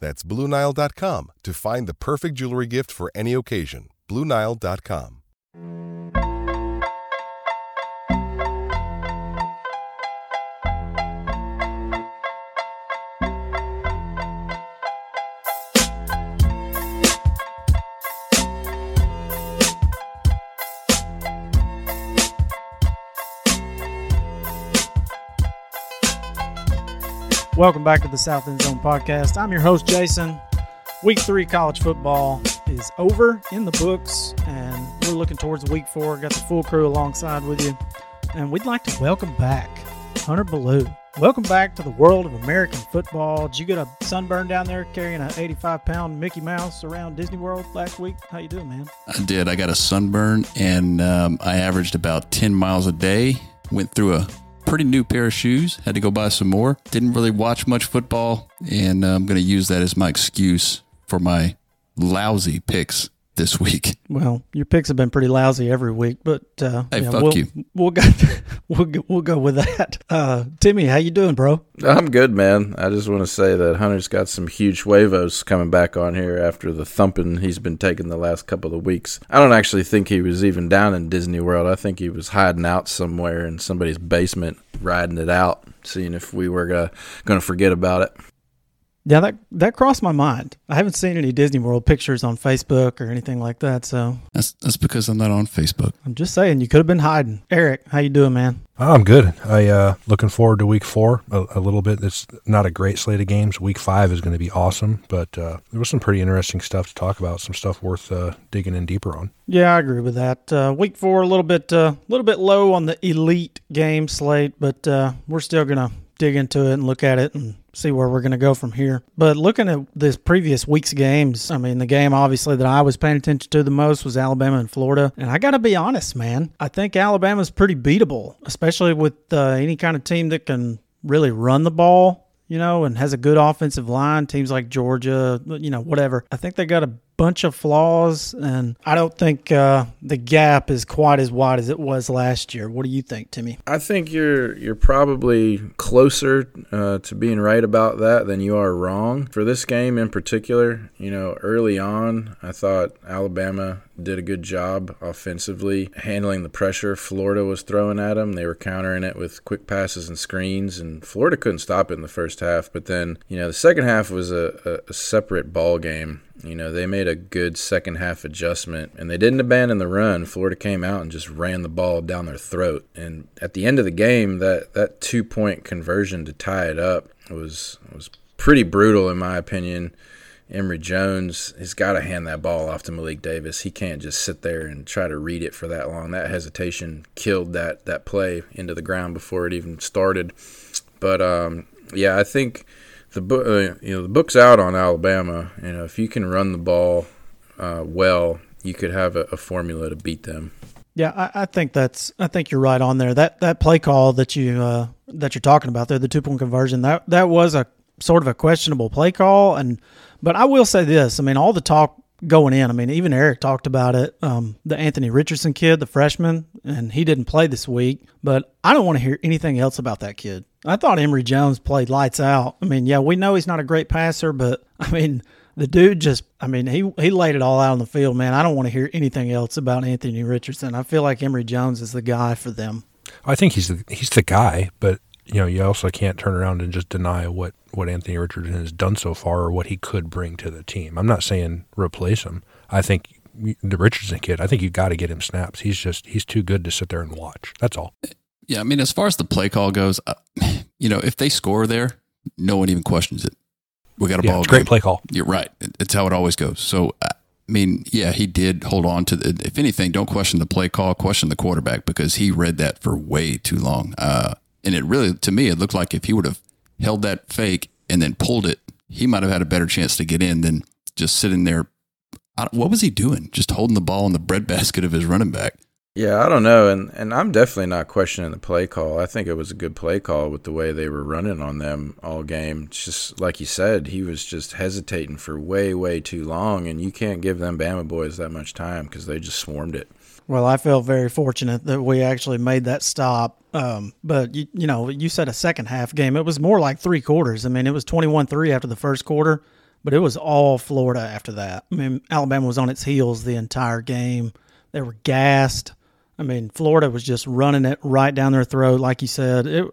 That's BlueNile.com to find the perfect jewelry gift for any occasion. BlueNile.com. Welcome back to the South End Zone podcast. I'm your host, Jason. Week three college football is over in the books, and we're looking towards week four. Got the full crew alongside with you, and we'd like to welcome back Hunter Ballou. Welcome back to the world of American football. Did you get a sunburn down there carrying an 85 pound Mickey Mouse around Disney World last week? How you doing, man? I did. I got a sunburn, and um, I averaged about 10 miles a day. Went through a pretty new pair of shoes. Had to go buy some more. Didn't really watch much football, and I'm going to use that as my excuse for my lousy picks this week. Well, your picks have been pretty lousy every week, but uh, Hey, yeah, fuck we'll, you. We'll go, we'll go, we'll go with that. Uh, Timmy, how you doing, bro? I'm good, man. I just want to say that Hunter's got some huge huevos coming back on here after the thumping he's been taking the last couple of weeks. I don't actually think he was even down in Disney World. I think he was hiding out somewhere in somebody's basement, riding it out, seeing if we were uh, going to forget about it. Yeah, that that crossed my mind. I haven't seen any Disney World pictures on Facebook or anything like that, so That's that's because I'm not on Facebook. I'm just saying you could have been hiding. Eric, how you doing, man? Oh, I'm good. I uh looking forward to week four a, a little bit. It's not a great slate of games. Week five is going to be awesome, but uh, there was some pretty interesting stuff to talk about. Some stuff worth uh, digging in deeper on. Yeah, I agree with that. Uh, week four, a little bit, a little bit low on the elite game slate, but uh, we're still gonna dig into it and look at it and see where we're gonna go from here. But looking at this previous week's games, I mean, the game obviously that I was paying attention to the most was Alabama and Florida, and I gotta be honest, man, I think Alabama's pretty beatable, especially with uh, any kind of team that can really run the ball you know, and has a good offensive line. Teams like Georgia, you know, whatever. I think they got a bunch of flaws, and I don't think uh, the gap is quite as wide as it was last year. What do you think, Timmy? I think you're you're probably closer uh, to being right about that than you are wrong. For this game in particular, you know, early on, I thought Alabama did a good job offensively handling the pressure Florida was throwing at them. They were countering it with quick passes and screens, and Florida couldn't stop it in the first half. But then, you know, the second half was a, a, a separate ball game. You know, they made a good second half adjustment and they didn't abandon the run. Florida came out and just ran the ball down their throat. And at the end of the game, that, that two point conversion to tie it up was was pretty brutal in my opinion. Emory Jones has got to hand that ball off to Malik Davis. He can't just sit there and try to read it for that long. That hesitation killed that that play into the ground before it even started. But um, yeah, I think the book, uh, you know, the book's out on Alabama. You know, if you can run the ball uh, well, you could have a, a formula to beat them. Yeah, I, I, think that's. I think you're right on there. That that play call that you uh, that you're talking about there, the two point conversion, that that was a sort of a questionable play call. And but I will say this. I mean, all the talk going in. I mean, even Eric talked about it. Um, the Anthony Richardson kid, the freshman, and he didn't play this week. But I don't want to hear anything else about that kid. I thought Emory Jones played lights out. I mean, yeah, we know he's not a great passer, but I mean, the dude just, I mean, he he laid it all out on the field, man. I don't want to hear anything else about Anthony Richardson. I feel like Emory Jones is the guy for them. I think he's the, he's the guy, but you know, you also can't turn around and just deny what what Anthony Richardson has done so far or what he could bring to the team. I'm not saying replace him. I think the Richardson kid, I think you got to get him snaps. He's just he's too good to sit there and watch. That's all. Yeah, I mean, as far as the play call goes, uh, you know, if they score there, no one even questions it. We got a Yeah, ball. it's great play call. You're right. It's how it always goes. So, uh, I mean, yeah, he did hold on to the. If anything, don't question the play call. Question the quarterback because he read that for way too long. Uh, and it really, to me, it looked like if he would have held that fake and then pulled it, he might have had a better chance to get in than just sitting there. What was he doing? Just holding the ball in the breadbasket of his running back. Yeah, I don't know, and and I'm definitely not questioning the play call. I think it was a good play call with the way they were running on them all game. It's just like you said, he was just hesitating for way, way too long, and you can't give them Bama boys that much time because they just swarmed it. Well, I felt very fortunate that we actually made that stop. Um, but you, you know, you said a second half game. It was more like three quarters. I mean, it was twenty-one-three after the first quarter, but it was all Florida after that. I mean, Alabama was on its heels the entire game. They were gassed. I mean, Florida was just running it right down their throat, like you said. It,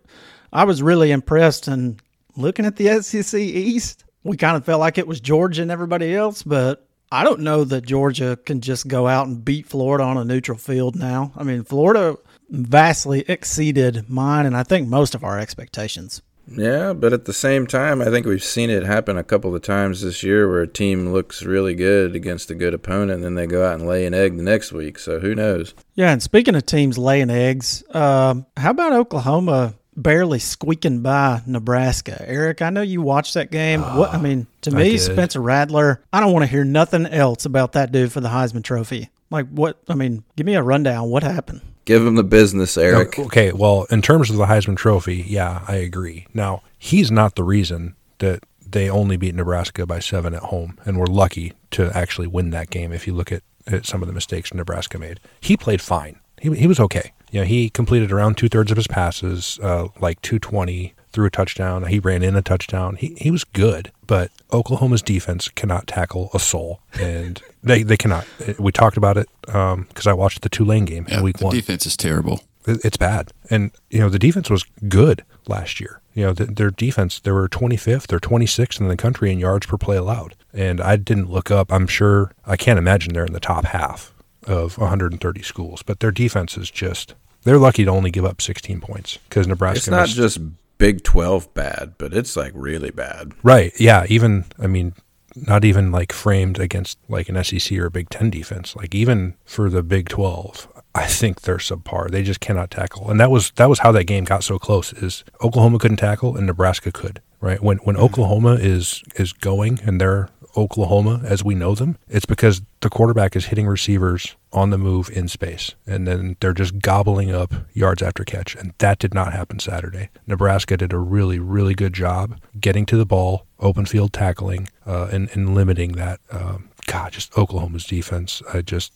I was really impressed. And looking at the SEC East, we kind of felt like it was Georgia and everybody else, but I don't know that Georgia can just go out and beat Florida on a neutral field now. I mean, Florida vastly exceeded mine and I think most of our expectations. Yeah, but at the same time, I think we've seen it happen a couple of times this year where a team looks really good against a good opponent, and then they go out and lay an egg the next week. So who knows? Yeah, and speaking of teams laying eggs, um, how about Oklahoma barely squeaking by Nebraska? Eric, I know you watched that game. what I mean, to I me, did. Spencer Rattler, I don't want to hear nothing else about that dude for the Heisman Trophy. Like what? I mean, give me a rundown. What happened? Give him the business, Eric. Okay, well, in terms of the Heisman Trophy, yeah, I agree. Now, he's not the reason that they only beat Nebraska by seven at home, and we're lucky to actually win that game. If you look at, at some of the mistakes Nebraska made, he played fine. He he was okay. You know, he completed around two thirds of his passes, uh, like two twenty, threw a touchdown. He ran in a touchdown. He he was good, but Oklahoma's defense cannot tackle a soul, and they they cannot. We talked about it um, because I watched the Tulane game Yeah, in week the one defense is terrible. it- it's bad. And you know the defense was good last year. You know th their defense they were 25th or 26th in the country in yards per play allowed. And I didn't look up. I'm sure I can't imagine they're in the top half of 130 schools. But their defense is just they're lucky to only give up 16 points because Nebraska. It's not missed- just Big 12 bad, but it's like really bad. right. Yeah. Even I mean. Not even like framed against like an SEC or a Big Ten defense. Like even for the Big Twelve, I think they're subpar. They just cannot tackle, and that was that was how that game got so close. Is Oklahoma couldn't tackle and Nebraska could. Right when when mm-hmm. Oklahoma is is going and they're Oklahoma as we know them, it's because the quarterback is hitting receivers on the move in space, and then they're just gobbling up yards after catch. And that did not happen Saturday. Nebraska did a really really good job getting to the ball, open field tackling, uh, and and limiting that. Um, God, just Oklahoma's defense. I just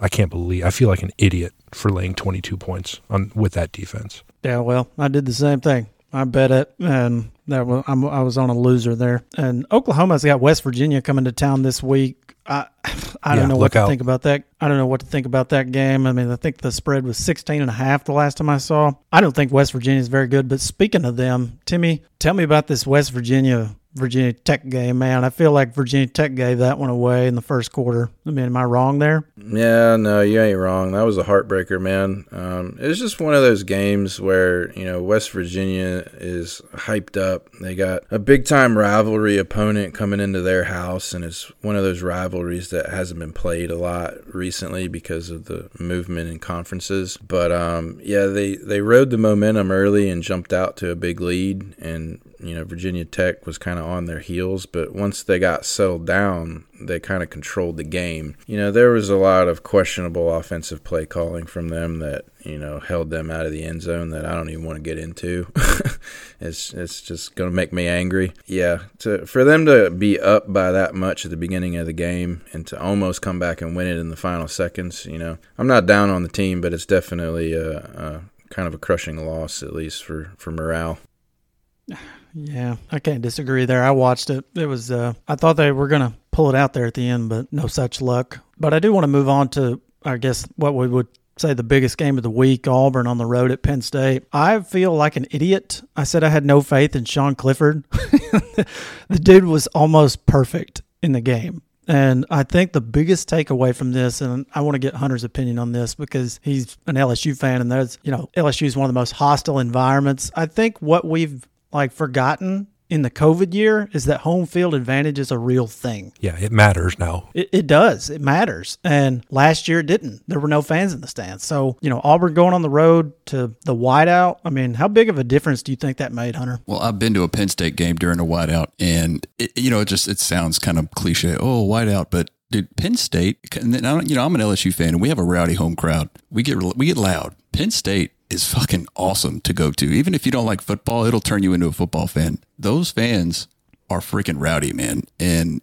I can't believe I feel like an idiot for laying 22 points on with that defense. Yeah, well, I did the same thing. I bet it, and that was, I'm, I was on a loser there. And Oklahoma's got West Virginia coming to town this week. I I don't Yeah, know what to out. think about that. I don't know what to think about that game. I mean, I think the spread was 16 and a half the last time I saw. I don't think West Virginia is very good. But speaking of them, Timmy, tell me about this West Virginia Virginia Tech game, man. I feel like Virginia Tech gave that one away in the first quarter. I mean, am I wrong there? Yeah, no, you ain't wrong. That was a heartbreaker, man. Um, it was just one of those games where, you know, West Virginia is hyped up. They got a big time rivalry opponent coming into their house, and it's one of those rivalries that hasn't been played a lot recently because of the movement in conferences. But um, yeah, they, they rode the momentum early and jumped out to a big lead, and you know Virginia Tech was kind of on their heels, but once they got settled down, they kind of controlled the game. You know, there was a lot of questionable offensive play calling from them that you know held them out of the end zone that I don't even want to get into. it's it's just gonna make me angry. Yeah, to for them to be up by that much at the beginning of the game and to almost come back and win it in the final seconds, you know, I'm not down on the team, but it's definitely a, a kind of a crushing loss at least for for morale. Yeah, I can't disagree there. I watched it. It was uh I thought they were going to pull it out there at the end, but no such luck. But I do want to move on to I guess what we would say the biggest game of the week, Auburn on the road at Penn State. I feel like an idiot. I said I had no faith in Sean Clifford. the dude was almost perfect in the game. And I think the biggest takeaway from this, and I want to get Hunter's opinion on this because he's an LSU fan and there's, you know, LSU is one of the most hostile environments. I think what we've like forgotten in the COVID year is that home field advantage is a real thing. Yeah, it matters now. It, it, does. It matters. And last year it didn't. There were no fans in the stands. So, you know, Auburn going on the road to the whiteout. I mean, how big of a difference do you think that made, Hunter? Well, I've been to a Penn State game during a whiteout, and, it, you know, it just, it sounds kind of cliche. Oh, whiteout. But dude, Penn State, and then I don't, you know, I'm an LSU fan and we have a rowdy home crowd. We get, we get loud. Penn State is fucking awesome to go to. Even if you don't like football, it'll turn you into a football fan. Those fans are freaking rowdy, man. And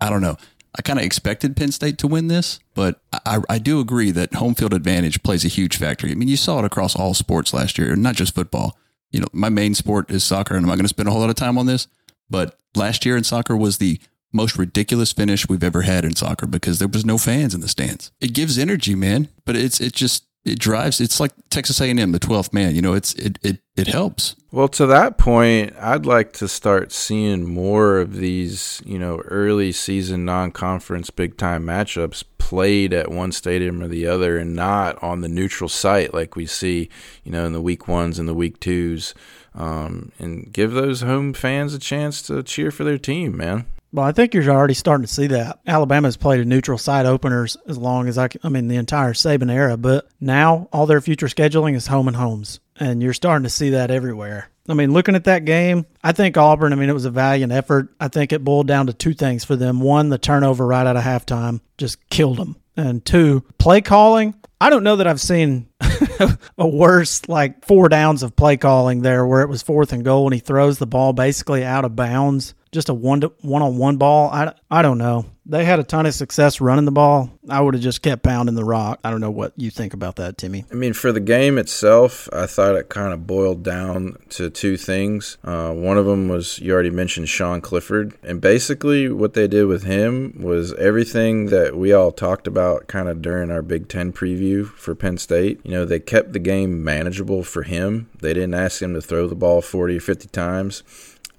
I don't know. I kind of expected Penn State to win this, but I, I do agree that home field advantage plays a huge factor. I mean, you saw it across all sports last year, not just football. You know, my main sport is soccer, and I'm not going to spend a whole lot of time on this, but last year in soccer was the most ridiculous finish we've ever had in soccer because there was no fans in the stands. It gives energy, man, but it's it just it drives. It's like Texas A&M, the 12th man. You know, it's it it it helps. Well, to that point, I'd like to start seeing more of these, you know, early season non-conference big time matchups played at one stadium or the other, and not on the neutral site like we see, you know, in the week ones and the week twos. Um, and give those home fans a chance to cheer for their team, man. Well, I think you're already starting to see that. Alabama's played a neutral site openers as long as I, can, I mean, the entire Saban era, but now all their future scheduling is home and homes, and you're starting to see that everywhere. I mean, looking at that game, I think Auburn, I mean, it was a valiant effort. I think it boiled down to two things for them. One, the turnover right out of halftime just killed them. And two, play calling. I don't know that I've seen a worse like four downs of play calling there where it was fourth and goal and he throws the ball basically out of bounds just a one to, one on one ball. I, I don't know. They had a ton of success running the ball. I would have just kept pounding the rock. I don't know what you think about that, Timmy. I mean, for the game itself, I thought it kind of boiled down to two things. Uh, one of them was you already mentioned Sean Clifford, and basically what they did with him was everything that we all talked about kind of during our Big Ten preview for Penn State. You know, they kept the game manageable for him. They didn't ask him to throw the ball 40 or 50 times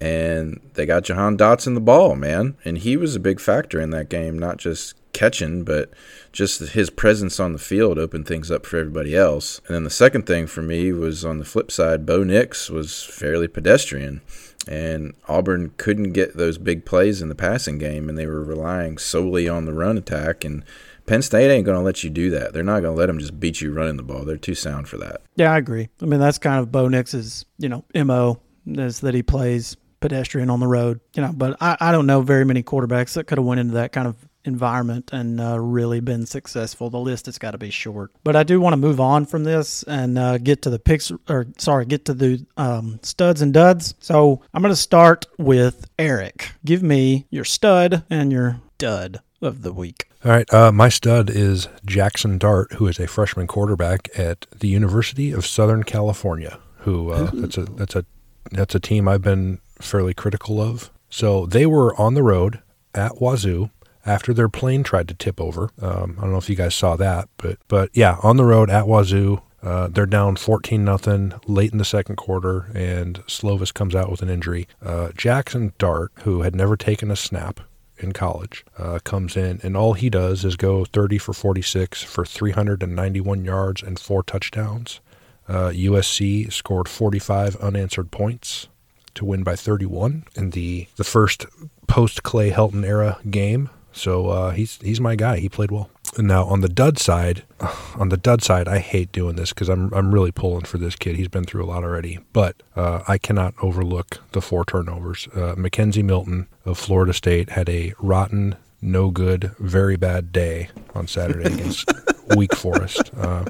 and they got Jahan Dotson the ball, man. And he was a big factor in that game, not just catching, but just his presence on the field opened things up for everybody else. And then the second thing for me was on the flip side, Bo Nix was fairly pedestrian. And Auburn couldn't get those big plays in the passing game, and they were relying solely on the run attack. And Penn State ain't going to let you do that. They're not going to let them just beat you running the ball. They're too sound for that. Yeah, I agree. I mean, that's kind of Bo Nix's, you know, MO is that he plays pedestrian on the road, you know. But I, I don't know very many quarterbacks that could have went into that kind of environment and uh, really been successful. The list has got to be short. But I do want to move on from this and uh, get to the picks, or sorry, get to the um, studs and duds. So I'm going to start with Eric. Give me your stud and your dud of the week. All right, uh, my stud is Jackson Dart, who is a freshman quarterback at the University of Southern California. Who uh, that's a that's a that's a team I've been fairly critical of. So they were on the road at Wazoo after their plane tried to tip over. Um, I don't know if you guys saw that, but but yeah, on the road at Wazoo. Uh, they're down 14 nothing late in the second quarter, and Slovis comes out with an injury. Uh, Jackson Dart, who had never taken a snap in college, uh, comes in, and all he does is go 30 for 46 for 391 yards and four touchdowns. USC uh, scored 45 unanswered points to win by 31 in the the first post Clay Helton era game. So uh, he's he's my guy. He played well. And now on the dud side, on the dud side, I hate doing this because I'm I'm really pulling for this kid. He's been through a lot already, but uh, I cannot overlook the four turnovers. Uh, McKenzie Milton of Florida State had a rotten, no good, very bad day on Saturday against Wake Forest. Uh,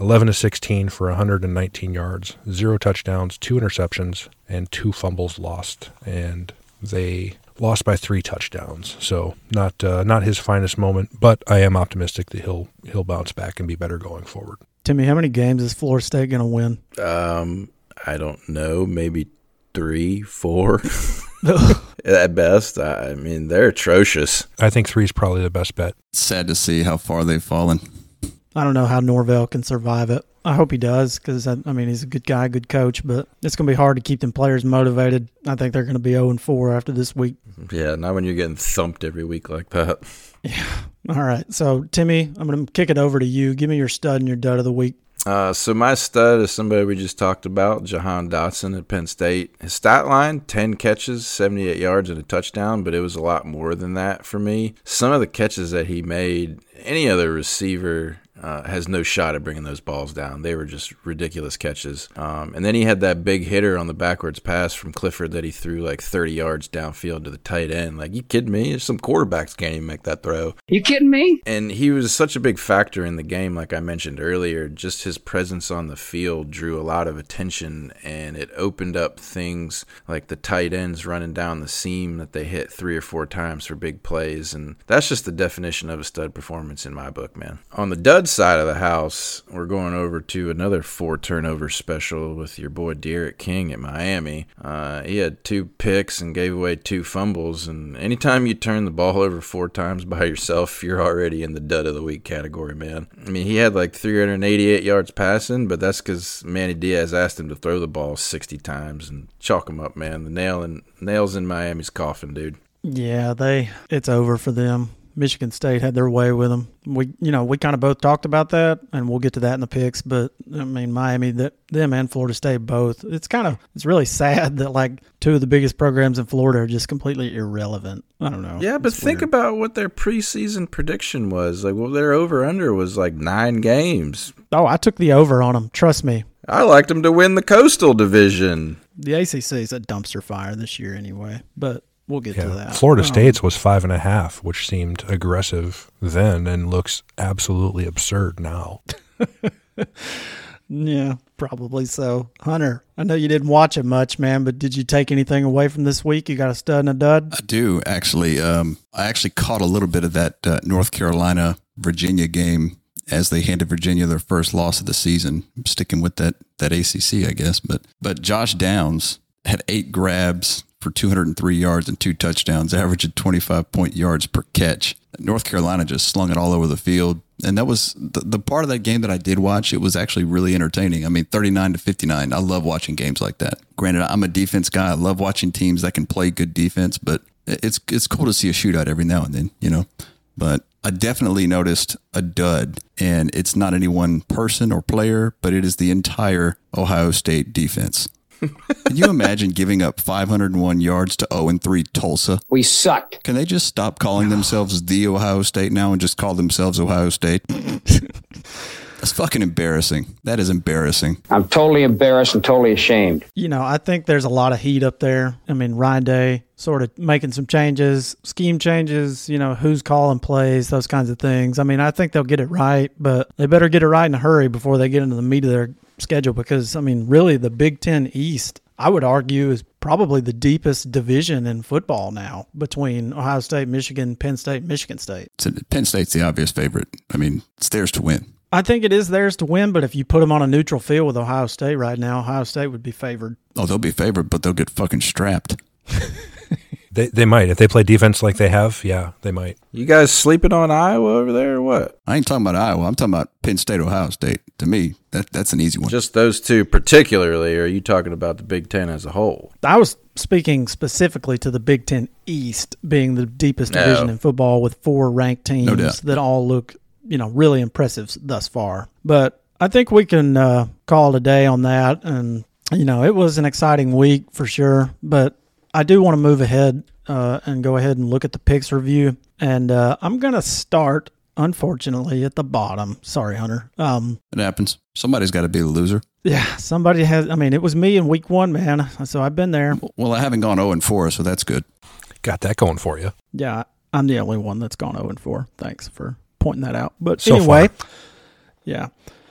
11 to 16 for 119 yards, zero touchdowns, two interceptions, and two fumbles lost. And they lost by three touchdowns. So not uh, not his finest moment, but I am optimistic that he'll he'll bounce back and be better going forward. Timmy, how many games is Florida State going to win? Um, I don't know. Maybe three, four. At best, I mean they're atrocious. I think three is probably the best bet. Sad to see how far they've fallen. I don't know how Norvell can survive it. I hope he does because I, I mean he's a good guy, good coach, but it's going to be hard to keep them players motivated. I think they're going to be zero and four after this week. Yeah, not when you're getting thumped every week like that. Yeah. All right. So Timmy, I'm going to kick it over to you. Give me your stud and your dud of the week. Uh, so my stud is somebody we just talked about, Jahan Dotson at Penn State. His stat line: ten catches, seventy-eight yards, and a touchdown. But it was a lot more than that for me. Some of the catches that he made, any other receiver uh, has no shot at bringing those balls down. They were just ridiculous catches. Um, and then he had that big hitter on the backwards pass from Clifford that he threw like 30 yards downfield to the tight end. Like, you kidding me? Some quarterbacks can't even make that throw. You kidding me? And he was such a big factor in the game, like I mentioned earlier. Just his presence on the field drew a lot of attention and it opened up things like the tight ends running down the seam that they hit three or four times for big plays. And that's just the definition of a stud performance in my book, man. On the dud side of the house, we're going over to another four turnover special with your boy D'Eriq King at Miami. Uh, he had two picks and gave away two fumbles. And anytime you turn the ball over four times by yourself, you're already in the dud of the week category, man. I mean, he had like 388 yards passing, but that's because Manny Diaz asked him to throw the ball 60 times and chalk him up, man. The nail and nails in Miami's coffin, dude. Yeah, they it's over for them. Michigan State had their way with them. We, you know, we kind of both talked about that, and we'll get to that in the picks. But I mean, Miami, that them and Florida State both. It's kind of it's really sad that like two of the biggest programs in Florida are just completely irrelevant. I don't know. Yeah, but It's think weird. about what their preseason prediction was. Like, well, their over under was like nine games. Oh, I took the over on them. Trust me. I liked them to win the Coastal Division. The ACC is a dumpster fire this year anyway. But we'll get to Yeah. that. Florida Um, State's was five and a half, which seemed aggressive then and looks absolutely absurd now. Yeah, probably so. Hunter, I know you didn't watch it much, man, but did you take anything away from this week? You got a stud and a dud? I do actually. Um, I actually caught a little bit of that uh, North Carolina Virginia game as they handed Virginia their first loss of the season. I'm sticking with that that ACC, I guess. But but Josh Downs had eight grabs for 203 yards and two touchdowns, averaging 25 point yards per catch. North Carolina just slung it all over the field. And that was the, the part of that game that I did watch. It was actually really entertaining. I mean, 39 to 59. I love watching games like that. Granted, I'm a defense guy. I love watching teams that can play good defense, but it's it's cool to see a shootout every now and then, you know. But I definitely noticed a dud, and it's not any one person or player, but it is the entire Ohio State defense. Can you imagine giving up 501 yards to 0 and 3 Tulsa? We sucked. Can they just stop calling themselves the Ohio State now and just call themselves Ohio State? That's fucking embarrassing. That is embarrassing. I'm totally embarrassed and totally ashamed. You know, I think there's a lot of heat up there. I mean, Ryan Day sort of making some changes, scheme changes, you know, who's calling plays, those kinds of things. I mean, I think they'll get it right, but they better get it right in a hurry before they get into the meat of their schedule because, I mean, really, the Big Ten East, I would argue, is probably the deepest division in football now between Ohio State, Michigan, Penn State, Michigan State. So Penn State's the obvious favorite. I mean, it's theirs to win. I think it is theirs to win, but if you put them on a neutral field with Ohio State right now, Ohio State would be favored. Oh, they'll be favored, but they'll get fucking strapped. They they might if they play defense like they have. Yeah, they might. You guys sleeping on Iowa over there or what? I ain't talking about Iowa. I'm talking about Penn State, Ohio State. To me, that that's an easy one. Just those two particularly, or are you talking about the Big Ten as a whole? I was speaking specifically to the Big Ten East being the deepest No. division in football with four ranked teams No that all look, you know, really impressive thus far. But I think we can uh, call it a day on that. And, you know, it was an exciting week for sure. But I do want to move ahead uh, and go ahead and look at the picks review. And uh, I'm going to start, unfortunately, at the bottom. Sorry, Hunter. Um, It happens. Somebody's got to be the loser. yeah, somebody has. I mean, it was me in week one, man. So I've been there. Well, I haven't gone 0 and 4, so that's good. Got that going for you. Yeah, I'm the only one that's gone 0 and 4. Thanks for pointing that out. But So anyway, far. yeah.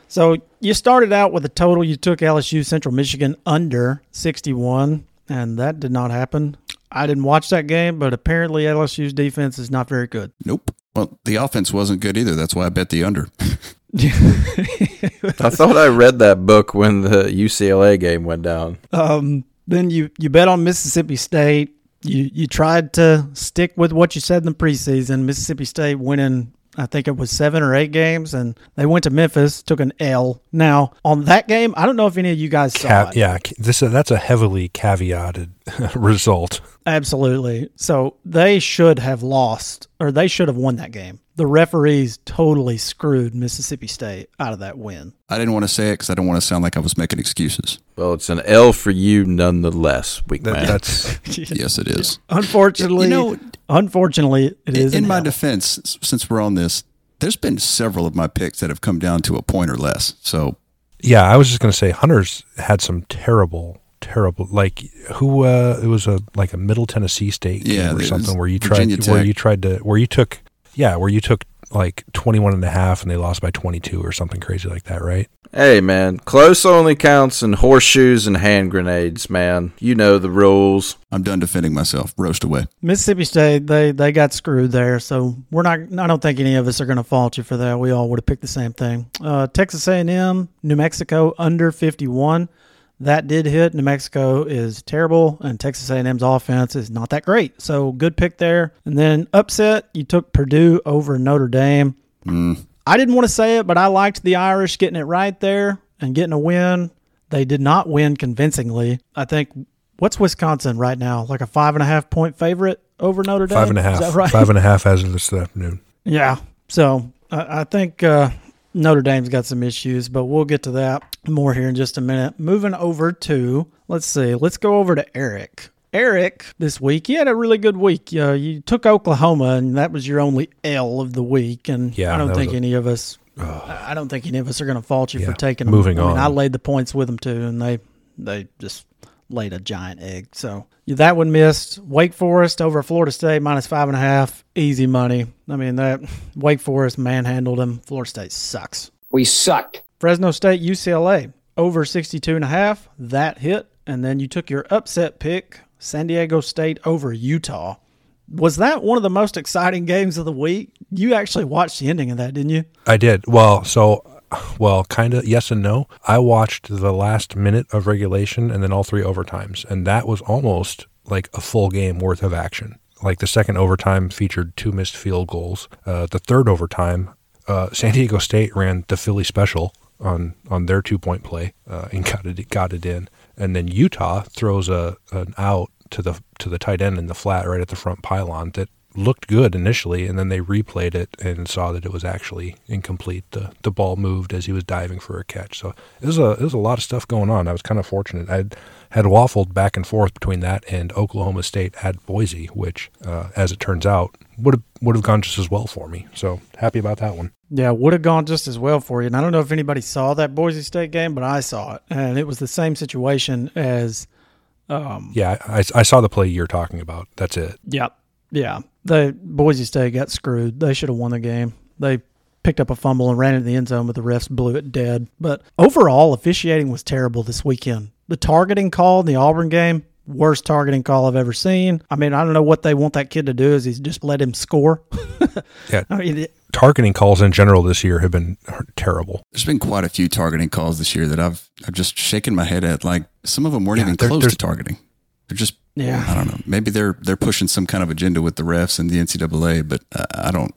So you started out with a total. You took LSU Central Michigan under 61, and that did not happen. I didn't watch that game, but apparently LSU's defense is not very good. Nope. Well, the offense wasn't good either. That's why I bet the under. I thought I read that book when the UCLA game went down. Um, then you you bet on Mississippi State. You you tried to stick with what you said in the preseason. Mississippi State winning I think it was seven or eight games, and they went to Memphis, took an L. Now on that game, I don't know if any of you guys saw Ca- it. yeah, this uh, that's a heavily caveated result. Absolutely. So they should have lost, or they should have won that game. The referees totally screwed Mississippi State out of that win. I didn't want to say it because I don't want to sound like I was making excuses. Well, it's an L for you nonetheless, weak That, man. that's Yes, it is. Unfortunately, You know, unfortunately, it is in an my L. defense, since we're on this, there's been several of my picks that have come down to a point or less. So yeah. I was just gonna say Hunter's had some terrible, terrible. Like who? uh It was a like a Middle Tennessee State game Yeah, or something where you Virginia tried where you tried to where you took yeah where you took like 21 and a half and they lost by 22 or something crazy like that, right? hey, man, close only counts in horseshoes and hand grenades, man. You know the rules. I'm done defending myself. Roast away. Mississippi State, they they got screwed there. So we're not. I don't think any of us are going to fault you for that. We all would have picked the same thing. Uh, Texas A&M, New Mexico under 51. That did hit. New Mexico is terrible, and Texas A&M's offense is not that great. So good pick there. And then upset, you took Purdue over Notre Dame. I didn't want to say it, but I liked the Irish getting it right there and getting a win. They did not win convincingly. I think what's Wisconsin right now? Like a five and a half point favorite over Notre Dame. Five and a half. Is that right? Five and a half as of this afternoon. Yeah. So I, I think uh, Notre Dame's got some issues, but we'll get to that more here in just a minute. Moving over to, let's see, let's go over to Eric. Eric, this week, he had a really good week. Uh, you took Oklahoma, and that was your only L of the week. And Yeah, I don't think a- any of us, I don't think any of us are going to fault you Yeah, for taking them. moving I mean, on. I laid the points with them too, and they they just laid a giant egg. So that one missed. Wake Forest over Florida State minus five and a half, easy money. I mean that Wake Forest manhandled them. Florida State sucks. We sucked. Fresno State UCLA over 62 and a half, that hit. And then you took your upset pick, San Diego State over Utah. Was that one of the most exciting games of the week? You actually watched the ending of that, didn't you? I did. Well, so, well, kind of yes and no. I watched the last minute of regulation and then all three overtimes, and that was almost like a full game worth of action. Like the second overtime featured two missed field goals. Uh, the third overtime, uh, San Diego State ran the Philly special on on their two point play uh, and got it got it in, and then Utah throws a an out to the to the tight end in the flat right at the front pylon that looked good initially, and then they replayed it and saw that it was actually incomplete. The the ball moved as he was diving for a catch. So it was a it was a lot of stuff going on. I was kind of fortunate. I had waffled back and forth between that and Oklahoma State at Boise, which, uh, as it turns out, would have would have gone just as well for me. So happy about that one. Yeah, would have gone just as well for you. And I don't know if anybody saw that Boise State game, but I saw it. And it was the same situation as um, Yeah, I, I saw the play you're talking about. That's it. Yep. Yeah. The Boise State got screwed. They should have won the game. They picked up a fumble and ran into the end zone, but the refs blew it dead. But overall, officiating was terrible this weekend. The targeting call in the Auburn game, worst targeting call I've ever seen. I mean, I don't know what they want that kid to do. Is he just let him score? Yeah. I mean, it, Targeting calls in general this year have been terrible. There's been quite a few targeting calls this year that I've I've just shaken my head at. Like some of them weren't Yeah, even close to targeting. They're just Yeah. I don't know. Maybe they're they're pushing some kind of agenda with the refs and the NCAA, but uh, I don't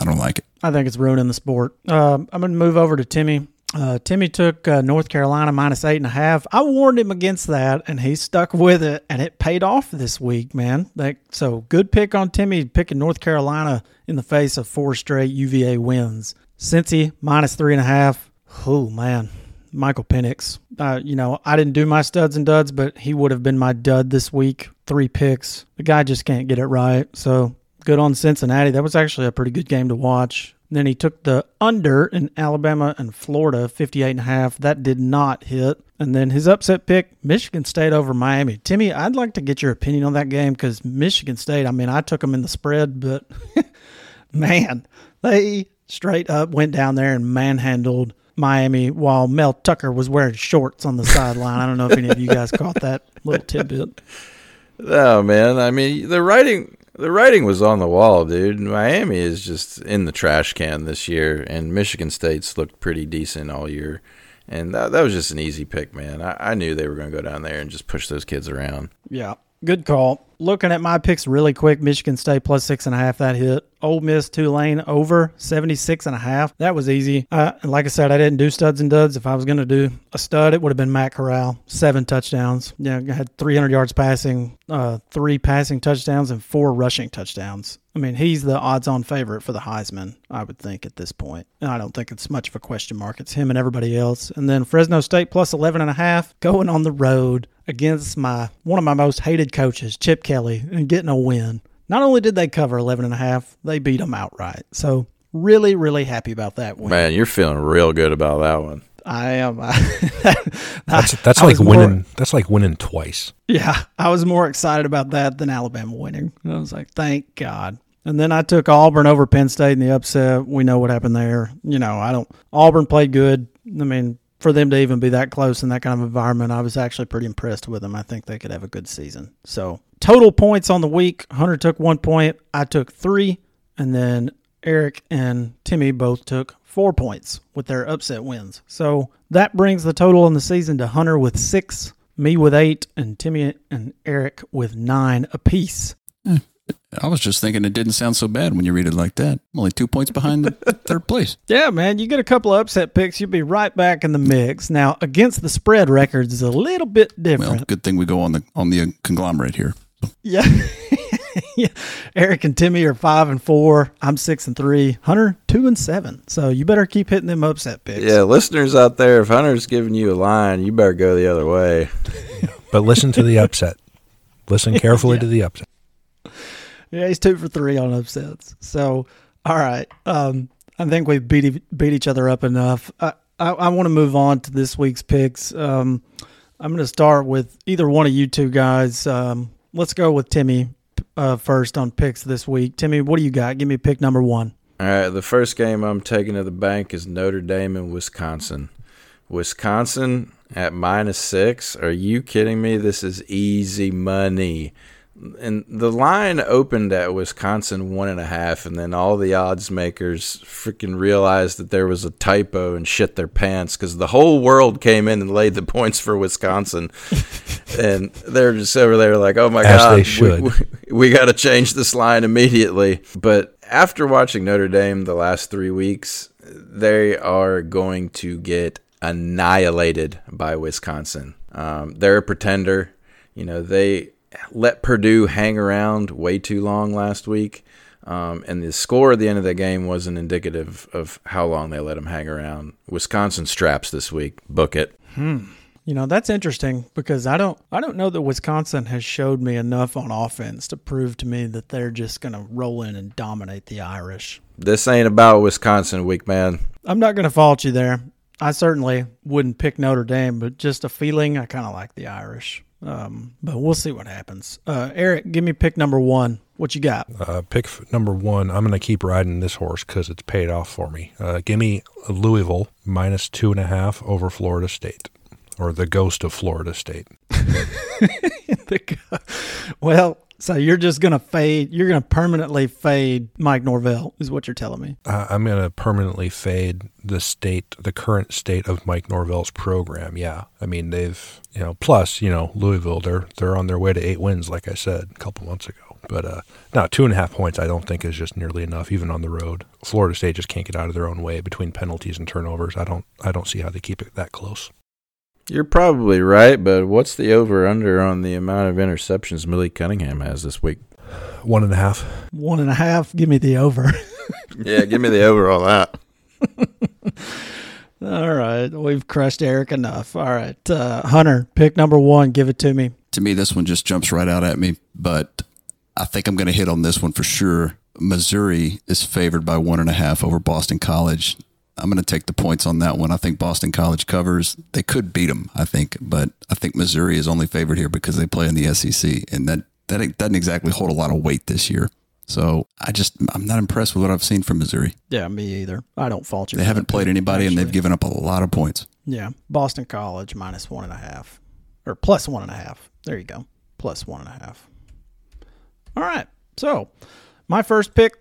I don't like it. I think it's ruining the sport. Um, I'm going to move over to Timmy. Uh, Timmy took uh, North Carolina minus eight and a half. I warned him against that, and he stuck with it, and it paid off this week, man. Like, so good pick on Timmy picking North Carolina in the face of four straight UVA wins. Cincy minus three and a half. Oh man, Michael Penix. Uh, you know, I didn't do my studs and duds, but he would have been my dud this week. Three picks. The guy just can't get it right. So good on Cincinnati. That was actually a pretty good game to watch. Then he took the under in Alabama and Florida, 58 and a half. That did not hit. And then his upset pick, Michigan State over Miami. Timmy, I'd like to get your opinion on that game because Michigan State, I mean, I took them in the spread, but man, they straight up went down there and manhandled Miami while Mel Tucker was wearing shorts on the sideline. I don't know if any of you guys caught that little tidbit. Oh man, I mean the writing the writing was on the wall, dude. Miami is just in the trash can this year, and Michigan State's looked pretty decent all year. And that, that was just an easy pick, man. I, I knew they were going to go down there and just push those kids around. Yeah. Good call. Looking at my picks really quick, Michigan State plus six and a half, that hit. Ole Miss Tulane over 76 and a half. That was easy. Uh, like I said, I didn't do studs and duds. If I was going to do a stud, it would have been Matt Corral. Seven touchdowns. Yeah, I had 300 yards passing, uh, three passing touchdowns, and four rushing touchdowns. I mean, he's the odds on favorite for the Heisman, I would think, at this point. And I don't think it's much of a question mark. It's him and everybody else. And then Fresno State plus 11 and a half, going on the road against my one of my most hated coaches, Chip Kelly, and getting a win. Not only did they cover 11 and a half, they beat them outright. So really, really happy about that win. Man, you're feeling real good about that one. I am. that's that's I like winning. more- that's like winning twice. Yeah, I was more excited about that than Alabama winning. I was like, thank God. And then I took Auburn over Penn State in the upset. We know what happened there. You know, I don't. Auburn played good. I mean, for them to even be that close in that kind of environment, I was actually pretty impressed with them. I think they could have a good season. So total points on the week: Hunter took one point. I took three, and then Eric and Timmy both took four points with their upset wins. So that brings the total in the season to Hunter with six, me with eight, and Timmy and Eric with nine apiece. I was just thinking it didn't sound so bad when you read it like that. I'm only two points behind the third place. Yeah, man, you get a couple of upset picks, you'll be right back in the mix. Now, against the spread records is a little bit Well, different. good thing we go on the on the conglomerate here. yeah. yeah. Eric and Timmy are five and four. I'm six and three. Hunter two and seven. So you better keep hitting them upset picks. Yeah, listeners out there, if Hunter's giving you a line, you better go the other way. But listen to the upset. Listen carefully to the upset. Yeah, he's two for three on upsets. So, all right. Um, I think we've beat beat each other up enough. I I, I want to move on to this week's picks. Um, I'm going to start with either one of you two guys. Um, let's go with Timmy uh, first on picks this week. Timmy, what do you got? Give me pick number one. All right, the first game I'm taking to the bank is Notre Dame and Wisconsin. Wisconsin at minus six. Are you kidding me? This is easy money. And the line opened at Wisconsin one and a half, and then all the odds makers freaking realized that there was a typo and shit their pants because the whole world came in and laid the points for Wisconsin, and they're just over there like, "Oh my As god, they we- we, we got to change this line immediately. But after watching Notre Dame the last three weeks, they are going to get annihilated by Wisconsin. Um, they're a pretender. You know, they let Purdue hang around way too long last week. Um, and the score at the end of the game wasn't indicative of how long they let them hang around. Wisconsin straps this week. Book it. You know that's interesting because I don't I don't know that Wisconsin has showed me enough on offense to prove to me that they're just going to roll in and dominate the Irish. This ain't about Wisconsin week, man. I'm not going to fault you there. I certainly wouldn't pick Notre Dame, but just a feeling, I kind of like the Irish. Um, but we'll see what happens. Uh, Eric, give me pick number one. What you got? Uh, pick f- number one. I'm going to keep riding this horse because it's paid off for me. Uh, give me Louisville minus two and a half over Florida State, or the ghost of Florida State. well, so you're just to fade. You're to permanently fade Mike Norvell, is what you're telling me. Uh, I'm to permanently fade the state, the current state of Mike Norvell's program. Yeah, I mean they've, you know, plus you know Louisville, they're they're on their way to eight wins, like I said a couple months ago. But uh, no, two and a half points I don't think is just nearly enough, even on the road. Florida State just can't get out of their own way between penalties and turnovers. I don't I don't see how they keep it that close. You're probably right, but what's the over under on the amount of interceptions Malik Cunningham has this week? One and a half. One and a half. Give me the over. Yeah, give me the over on that. All right. We've crushed Eric enough. All right. Uh, Hunter, pick number one. Give it to me. To me, this one just jumps right out at me, but I think I'm going to hit on this one for sure. Missouri is favored by one and a half over Boston College. I'm going to take the points on that one. I think Boston College covers. They could beat them, I think, but I think Missouri is only favored here because they play in the SEC, and that that doesn't exactly hold a lot of weight this year. So I just I'm not impressed with what I've seen from Missouri. Yeah, me either. I don't fault you. They haven't played anybody, and they've given up a lot of points. Yeah, Boston College minus one and a half, or plus one and a half. There you go, plus one and a half. All right, so my first pick,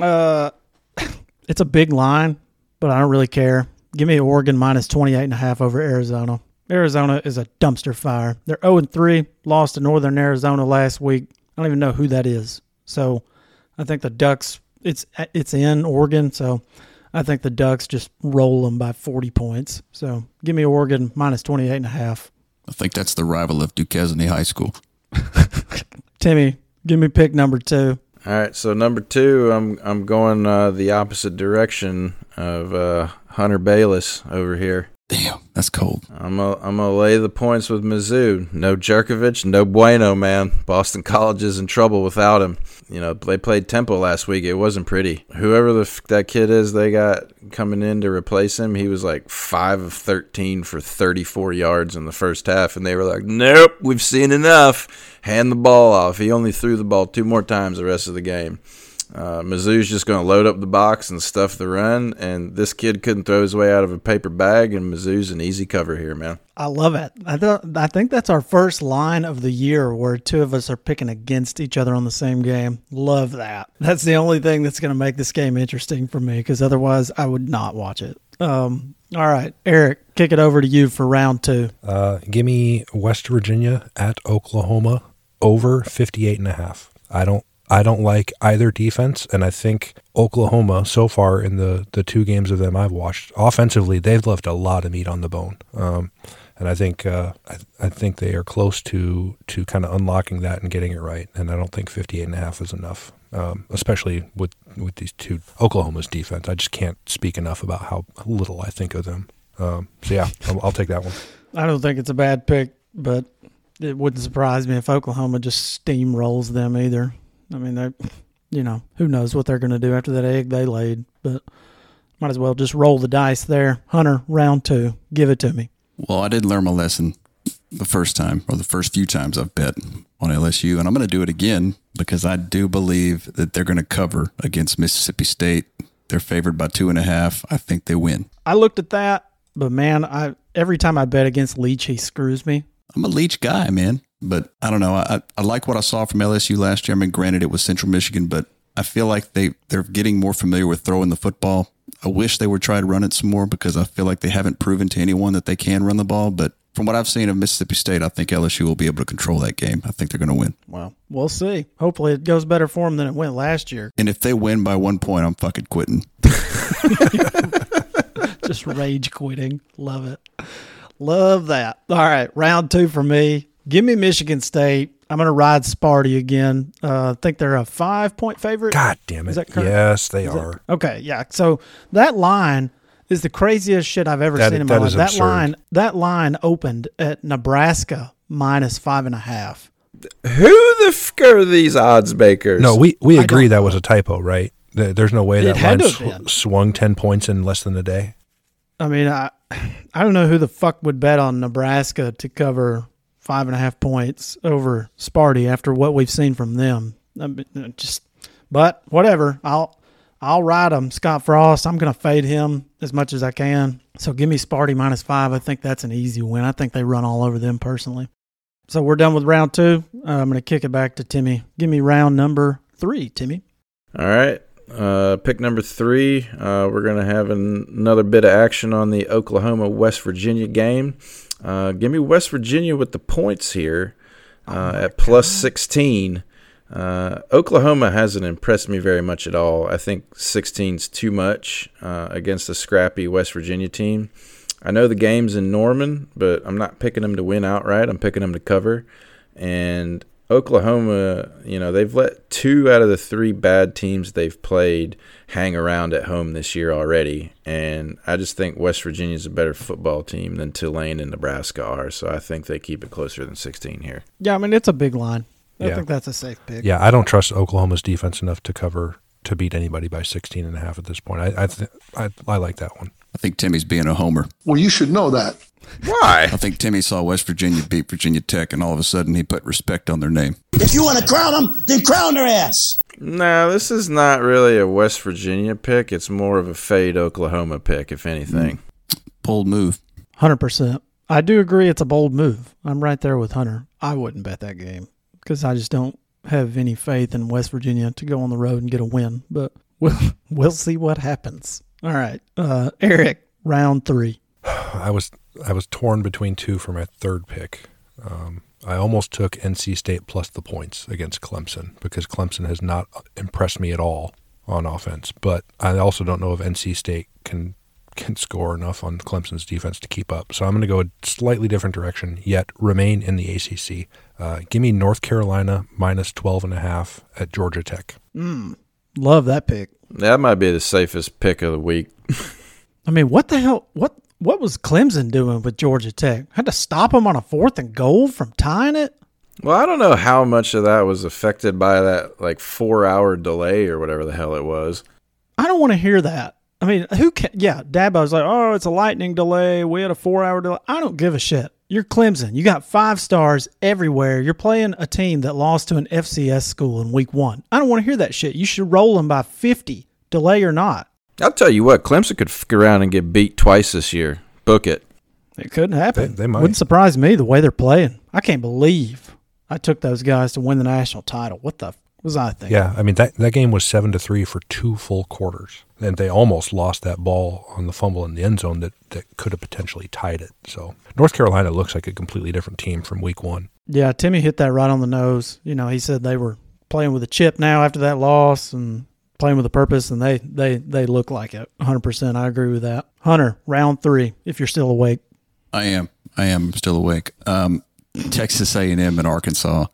uh, it's a big line, but I don't really care. Give me Oregon minus 28 and a half over Arizona. Arizona is a dumpster fire. They're 0 3, lost to Northern Arizona last week. I don't even know who that is. So I think the Ducks, it's it's in Oregon. So I think the Ducks just roll them by 40 points. So give me Oregon minus 28 and a half. I think that's the rival of Duquesne High School. Timmy, give me pick number two. All right, so number two, I'm I'm going uh, the opposite direction of uh, Hunter Bayless over here. Damn, that's cold. I'm gonna I'm gonna lay the points with Mizzou. No Jurkovec, no bueno, man. Boston College is in trouble without him. You know they played Temple last week. It wasn't pretty. Whoever the f- that kid is they got coming in to replace him, he was like five of thirteen for 34 yards in the first half, and they were like, "Nope, we've seen enough. Hand the ball off." He only threw the ball two more times the rest of the game. Uh, Mizzou's just going to load up the box and stuff the run, and this kid couldn't throw his way out of a paper bag, and Mizzou's an easy cover here, man. I love it. I th- I think that's our first line of the year where two of us are picking against each other on the same game. Love that. That's the only thing that's going to make this game interesting for me because otherwise I would not watch it. Um, all right, Eric, kick it over to you for round two. Uh, give me West Virginia at Oklahoma over 58 and a half. I don't I don't like either defense, and I think Oklahoma so far in the the two games of them I've watched offensively they've left a lot of meat on the bone, um, and I think uh, I, I think they are close to to kind of unlocking that and getting it right. And I don't think 58 and a half is enough, um, especially with with these two Oklahoma's defense. I just can't speak enough about how little I think of them. Um, so yeah, I'll, I'll take that one. I don't think it's a bad pick, but it wouldn't surprise me if Oklahoma just steamrolls them either. I mean, they, you know, who knows what they're going to do after that egg they laid, but might as well just roll the dice there. Hunter, round two, give it to me. Well, I did learn my lesson the first time, or the first few times I've bet on LSU, and I'm going to do it again because I do believe that they're going to cover against Mississippi State. They're favored by two and a half. I think they win. I looked at that, but man, I every time I bet against Leach, he screws me. I'm a Leach guy, man. But I don't know. I, I like what I saw from LSU last year. I mean, granted, it was Central Michigan, but I feel like they, they're getting more familiar with throwing the football. I wish they would try to run it some more because I feel like they haven't proven to anyone that they can run the ball. But from what I've seen of Mississippi State, I think LSU will be able to control that game. I think they're going to win. Well, we'll see. Hopefully, it goes better for them than it went last year. And if they win by one point, I'm fucking quitting. Just rage quitting. Love it. Love that. All right, round two for me. Give me Michigan State. I'm going to ride Sparty again. Uh, I think they're a five point favorite. God damn it! Is that correct? Yes, they Is are. it- okay, yeah. So that line is the craziest shit I've ever That- seen in my that life. That absurd. line, that line opened at Nebraska minus five and a half. Who the f are these odds makers? No, we we agree that was a typo, right? There's no way It that had line to have been. sw- swung ten points in less than a day. I mean, I I don't know who the fuck would bet on Nebraska to cover five and a half points over Sparty after what we've seen from them. Uh, just, but whatever. I'll I'll ride him. Scott Frost. I'm going to fade him as much as I can. So give me Sparty minus five. I think that's an easy win. I think they run all over them personally. So we're done with round two. Uh, I'm going to kick it back to Timmy. Give me round number three, Timmy. All right. Uh, pick number three. Uh, we're going to have an, another bit of action on the Oklahoma West Virginia game. Uh, give me West Virginia with the points here uh, at plus 16. Uh, Oklahoma hasn't impressed me very much at all. I think 16's too much uh, against a scrappy West Virginia team. I know the game's in Norman, but I'm not picking them to win outright. I'm picking them to cover. And Oklahoma, you know, they've let two out of the three bad teams they've played hang around at home this year already. And I just think West Virginia's a better football team than Tulane and Nebraska are. So I think they keep it closer than 16 here. Yeah, I mean it's a big line. I Yeah. think that's a safe pick. Yeah, I don't trust Oklahoma's defense enough to cover to beat anybody by 16 and a half at this point. I I, th- I I like that one. I think Timmy's being a homer. Well, you should know that. Why? I think Timmy saw West Virginia beat Virginia Tech, and all of a sudden he put respect on their name. If you want to crown them, then crown their ass. No, this is not really a West Virginia pick. It's more of a fade Oklahoma pick, if anything. Mm. Bold move. Hundred percent. I do agree it's a bold move. I'm right there with Hunter. I wouldn't bet that game because I just don't have any faith in West Virginia to go on the road and get a win. But we'll we'll see what happens. All right, uh, Eric, round three. I was I was torn between two for my third pick. Um, I almost took NC State plus the points against Clemson because Clemson has not impressed me at all on offense. But I also don't know if NC State can can score enough on Clemson's defense to keep up. So I'm going to go a slightly different direction, yet remain in the ACC. Uh, give me North Carolina minus 12 and a half at Georgia Tech. Mm, love that pick. That might be the safest pick of the week. I mean, what the hell? What what was Clemson doing with Georgia Tech? Had to stop them on a fourth and goal from tying it. Well, I don't know how much of that was affected by that like four hour delay or whatever the hell it was. I don't want to hear that. I mean, who can? Yeah, Dabo's like, oh, it's a lightning delay. We had a four hour delay. I don't give a shit. You're Clemson. You got five stars everywhere. You're playing a team that lost to an FCS school in week one. I don't want to hear that shit. You should roll them by 50, delay or not. I'll tell you what, Clemson could fuck around and get beat twice this year. Book it. It couldn't happen. They- they might. Wouldn't surprise me the way they're playing. I can't believe I took those guys to win the national title. What the f- was I thinking? Yeah, I mean that that game was seven to three for two full quarters, and they almost lost that ball on the fumble in the end zone that that could have potentially tied it. So North Carolina looks like a completely different team from week one. Yeah, Timmy hit that right on the nose. You know, he said they were playing with a chip now after that loss and playing with a purpose, and they they they look like it. 100%. I agree with that. Hunter, round three, if you're still awake. I am. I am still awake. Um, Texas A&M and Arkansas.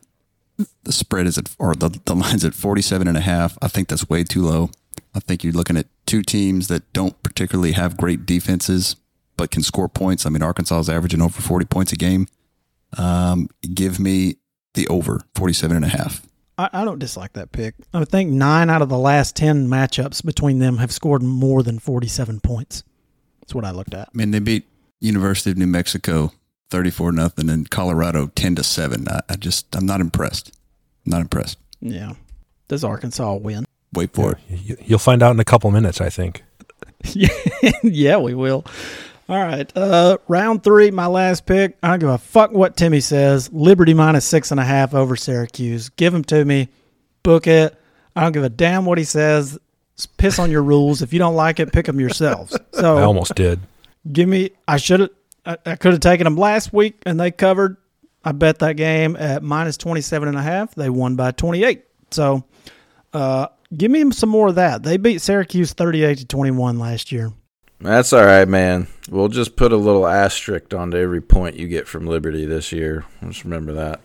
The spread is at, or the, the line's at 47 and a half. I think that's way too low. I think you're looking at two teams that don't particularly have great defenses, but can score points. I mean, Arkansas is averaging over 40 points a game. Um, give me the over 47 and a half. I, I don't dislike that pick. I think nine out of the last 10 matchups between them have scored more than 47 points. That's what I looked at. I mean, they beat University of New Mexico 34 nothing and Colorado 10 to 7. I, I just, I'm not impressed. not impressed. Yeah. Does Arkansas win? Wait for it. You, you'll find out in a couple minutes, I think. yeah, we will. All right. Uh, round three, my last pick. I don't give a fuck what Timmy says. Liberty minus six and a half over Syracuse. Give him to me. Book it. I don't give a damn what he says. Piss on your rules. If you don't like it, pick them yourselves. So I So almost did. give me. I should have. I, I could have taken them last week, and they covered. I bet that game at minus 27 and a half. They won by 28. So uh, give me some more of that. They beat Syracuse 38 to 21 last year. That's all right, man. We'll just put a little asterisk onto every point you get from Liberty this year. Just remember that.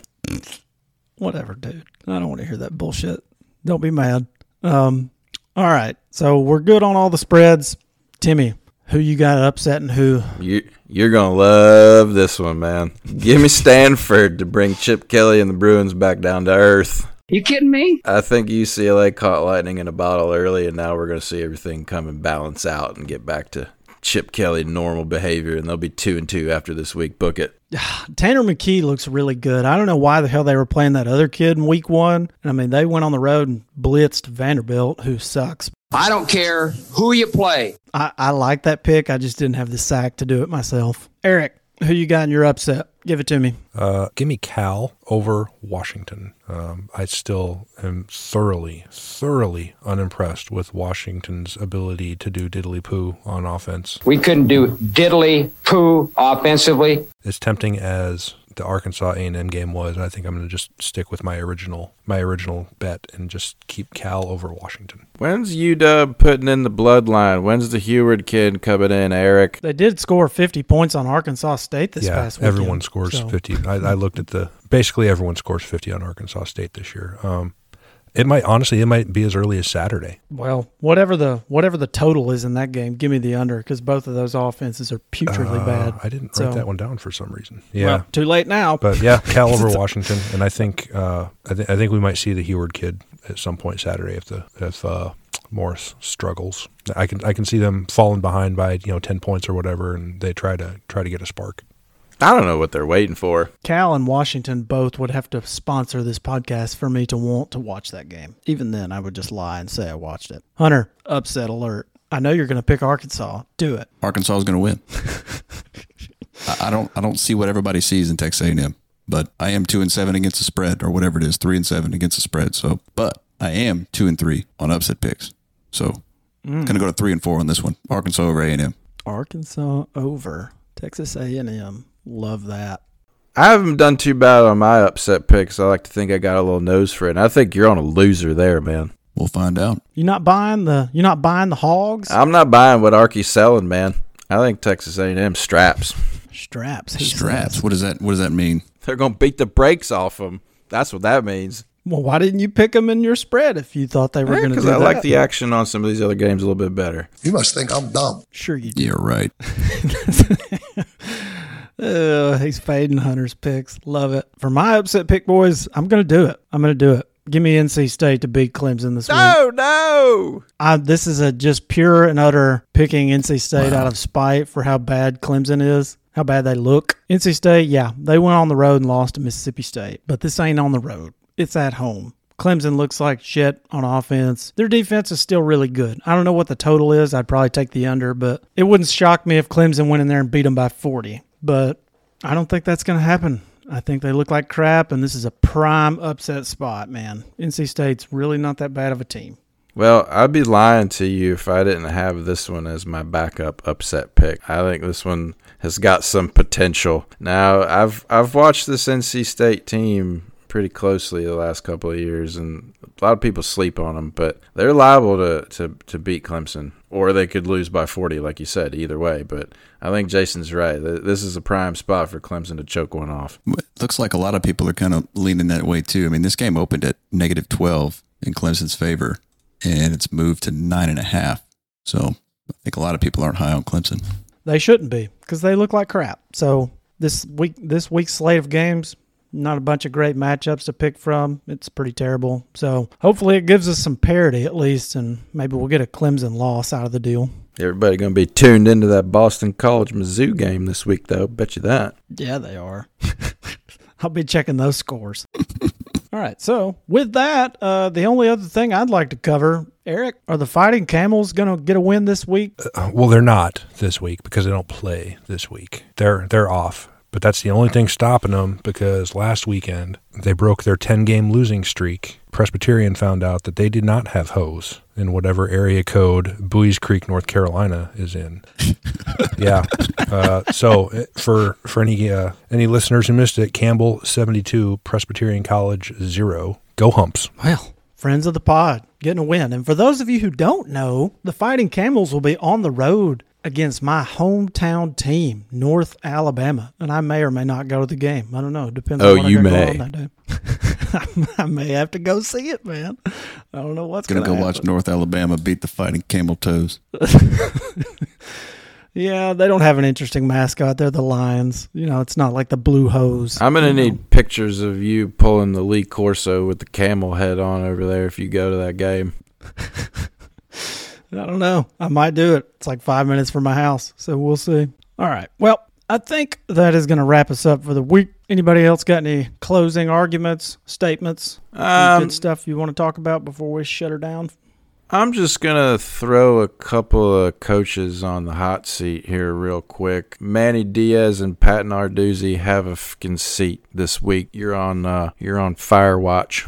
Whatever, dude. I don't want to hear that bullshit. Don't be mad. Um, all right. So we're good on all the spreads. Timmy, who you got upsetting who? You you're gonna love this one, man. Give me Stanford to bring Chip Kelly and the Bruins back down to earth. You kidding me? I think UCLA caught lightning in a bottle early, and now we're gonna see everything come and balance out and get back to Chip Kelly normal behavior, and they'll be two and two after this week. Book it. Tanner McKee looks really good. I don't know why the hell they were playing that other kid in week one. I mean, they went on the road and blitzed Vanderbilt, who sucks. I don't care who you play. I, I like that pick. I just didn't have the sack to do it myself. Eric, who you got in your upset? Give it to me. Uh, give me Cal over Washington. Um, I still am thoroughly, thoroughly unimpressed with Washington's ability to do diddly poo on offense. We couldn't do diddly poo offensively. As tempting as the Arkansas A&M game was, I think I'm going to just stick with my original, my original bet and just keep Cal over Washington. When's UW putting in the bloodline? When's the Huard kid coming in, Eric? They did score 50 points on Arkansas State this yeah, past weekend. everyone scores so- 50. I, I looked at the basically everyone scores 50 on Arkansas State this year. Um, it might honestly, it might be as early as Saturday. Well, whatever the whatever the total is in that game, give me the under because both of those offenses are putridly Uh, bad. I didn't So- write that one down for some reason. Yeah, Well, too late now. but yeah, Cal over Washington, and I think uh, I, th- I think we might see the Huard kid at some point Saturday if the if uh, Morris struggles. I can I can see them falling behind by you know ten points or whatever, and they try to try to get a spark. I don't know what they're waiting for. Cal and Washington both would have to sponsor this podcast for me to want to watch that game. Even then, I would just lie and say I watched it. Hunter, upset alert. I know you're going to pick Arkansas. Do it. Arkansas is going to win. I I don't. I don't see what everybody sees in Texas A&M, but I am two and seven against the spread, or whatever it is, three and seven against the spread. So, but I am two and three on upset picks. So, Mm. going to go to three and four on this one. Arkansas over A&M. Arkansas over Texas A&M. Love that. I haven't done too bad on my upset picks. I like to think I got a little nose for it. And I think you're on a loser there, man. We'll find out. You're not buying the you're not buying the hogs? I'm not buying what Arky's selling, man. I think Texas A&M straps. Straps. he Straps. says. What does that What does that mean? They're gonna beat the brakes off them. That's what that means. Well, why didn't you pick them in your spread if you thought they were going to Because I that? like the action on some of these other games a little bit better. You must think I'm dumb. Sure you do. You're right. Uh, he's fading Hunter's picks. Love it. For my upset pick, boys, I'm going to do it. I'm going to do it. Give me NC State to beat Clemson this week. No, no. This is a just pure and utter picking NC State out of spite for how bad Clemson is, how bad they look. NC State, yeah, they went on the road and lost to Mississippi State, but this ain't on the road. It's at home. Clemson looks like shit on offense. Their defense is still really good. I don't know what the total is. I'd probably take the under, but it wouldn't shock me if Clemson went in there and beat them by 40. But I don't think that's going to happen. I think they look like crap, and this is a prime upset spot, man. NC State's really not that bad of a team. Well, I'd be lying to you if I didn't have this one as my backup upset pick. I think this one has got some potential. Now, I've I've watched this NC State team pretty closely the last couple of years, and a lot of people sleep on them, but they're liable to, to, to beat Clemson, or they could lose by 40, like you said, either way. But I think Jason's right. This is a prime spot for Clemson to choke one off. But Looks like a lot of people are kind of leaning that way too. I mean, this game opened at negative 12 in Clemson's favor, and it's moved to nine and a half. So I think a lot of people aren't high on Clemson. They shouldn't be because they look like crap. So this week, this week's slate of games, not a bunch of great matchups to pick from. It's pretty terrible. So hopefully it gives us some parity at least, and maybe we'll get a Clemson loss out of the deal. Everybody going to be tuned into that Boston College Mizzou game this week, though. Bet you that. Yeah, they are. I'll be checking those scores. All right. So with that, uh, the only other thing I'd like to cover, Eric, are the Fighting Camels going to get a win this week? Uh, well, they're not this week because they don't play this week. They're they're off. But that's the only thing stopping them because last weekend they broke their 10 game losing streak. Presbyterian found out that they did not have hose in whatever area code Buies Creek, North Carolina is in. yeah. Uh, so uh, for for any uh, any listeners who missed it, Campbell 72, Presbyterian College 0. Go Humps. Well, friends of the pod getting a win. And for those of you who don't know, the Fighting Camels will be on the road against my hometown team, North Alabama. And I may or may not go to the game. I don't know. It depends Oh, on what you I may. on that day. I may have to go see it, man. I don't know what's Gonna going to go watch North Alabama beat the Fighting Camel Toes. Yeah, they don't have an interesting mascot. They're the Lions. You know, it's not like the Blue Hose. I'm going to you know. need pictures of you pulling the Lee Corso with the camel head on over there if you go to that game. I don't know. I might do it. It's like five minutes from my house, so we'll see. All right. Well, I think that is going to wrap us up for the week. Anybody else got any closing arguments, statements, Um, good stuff you want to talk about before we shut her down? I'm just going to throw a couple of coaches on the hot seat here real quick. Manny Diaz and Pat Narduzzi have a fucking seat this week. You're on uh, you're on fire watch.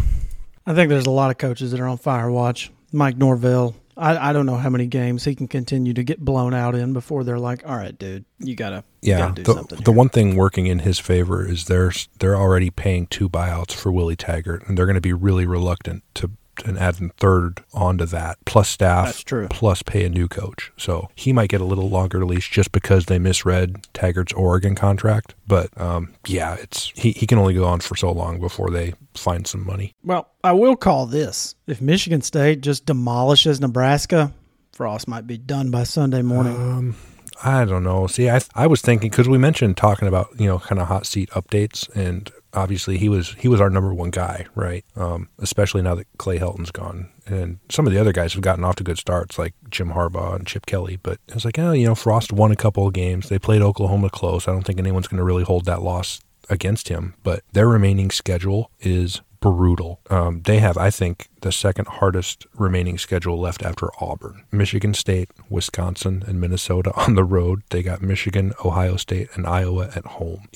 I think there's a lot of coaches that are on fire watch. Mike Norvell. I, I don't know how many games he can continue to get blown out in before they're like, all right, dude, you gotta, you Yeah, gotta do the, something. the here." one thing working in his favor is they're they're already paying two buyouts for Willie Taggart, and they're going to be really reluctant to and adding third onto that, plus staff, That's true. plus pay a new coach. So he might get a little longer leash just because they misread Taggart's Oregon contract. But um, yeah, it's he, he can only go on for so long before they find some money. Well, I will call this: if Michigan State just demolishes Nebraska, Frost might be done by Sunday morning. Um, I don't know. See, I I was thinking because we mentioned talking about you know kind of hot seat updates, and obviously he was he was our number one guy, right? Um, especially now that Clay Helton's gone, and some of the other guys have gotten off to good starts, like Jim Harbaugh and Chip Kelly. But it's like, oh, you know, Frost won a couple of games. They played Oklahoma close. I don't think anyone's going to really hold that loss against him. But their remaining schedule is brutal. Um, they have, I think, the second hardest remaining schedule left after Auburn. Michigan State, Wisconsin, and Minnesota on the road. They got Michigan, Ohio State, and Iowa at home.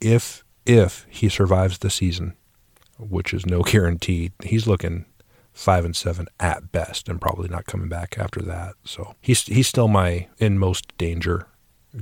If if he survives the season, which is no guarantee, he's looking five and seven at best, and probably not coming back after that. So he's he's still my in most danger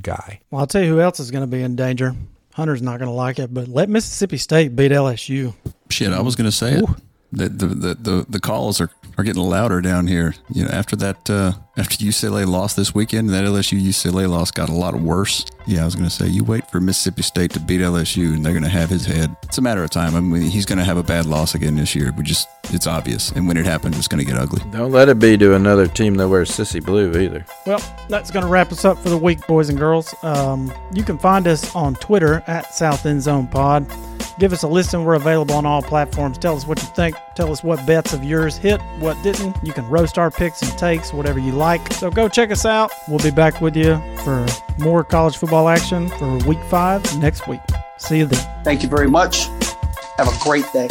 guy. Well, I'll tell you who else is going to be in danger. Hunter's not going to like it, but let Mississippi State beat LSU. Shit, I was going to say it. The, the, the, the, the calls are, are getting louder down here. You know, after that, uh, after UCLA lost this weekend, that LSU UCLA loss got a lot worse. Yeah, I was going to say, you wait for Mississippi State to beat LSU, and they're going to have his head. It's a matter of time. I mean, he's going to have a bad loss again this year. We just, it's obvious. And when it happens, it's going to get ugly. Don't let it be to another team that wears sissy blue either. Well, that's going to wrap us up for the week, boys and girls. Um, you can find us on Twitter at South End Zone Pod. Give us a listen. We're available on all platforms. Tell us what you think. Tell us what bets of yours hit, what didn't. You can roast our picks and takes, whatever you like. So go check us out. We'll be back with you for more college football action for week five next week. See you then. Thank you very much. Have a great day.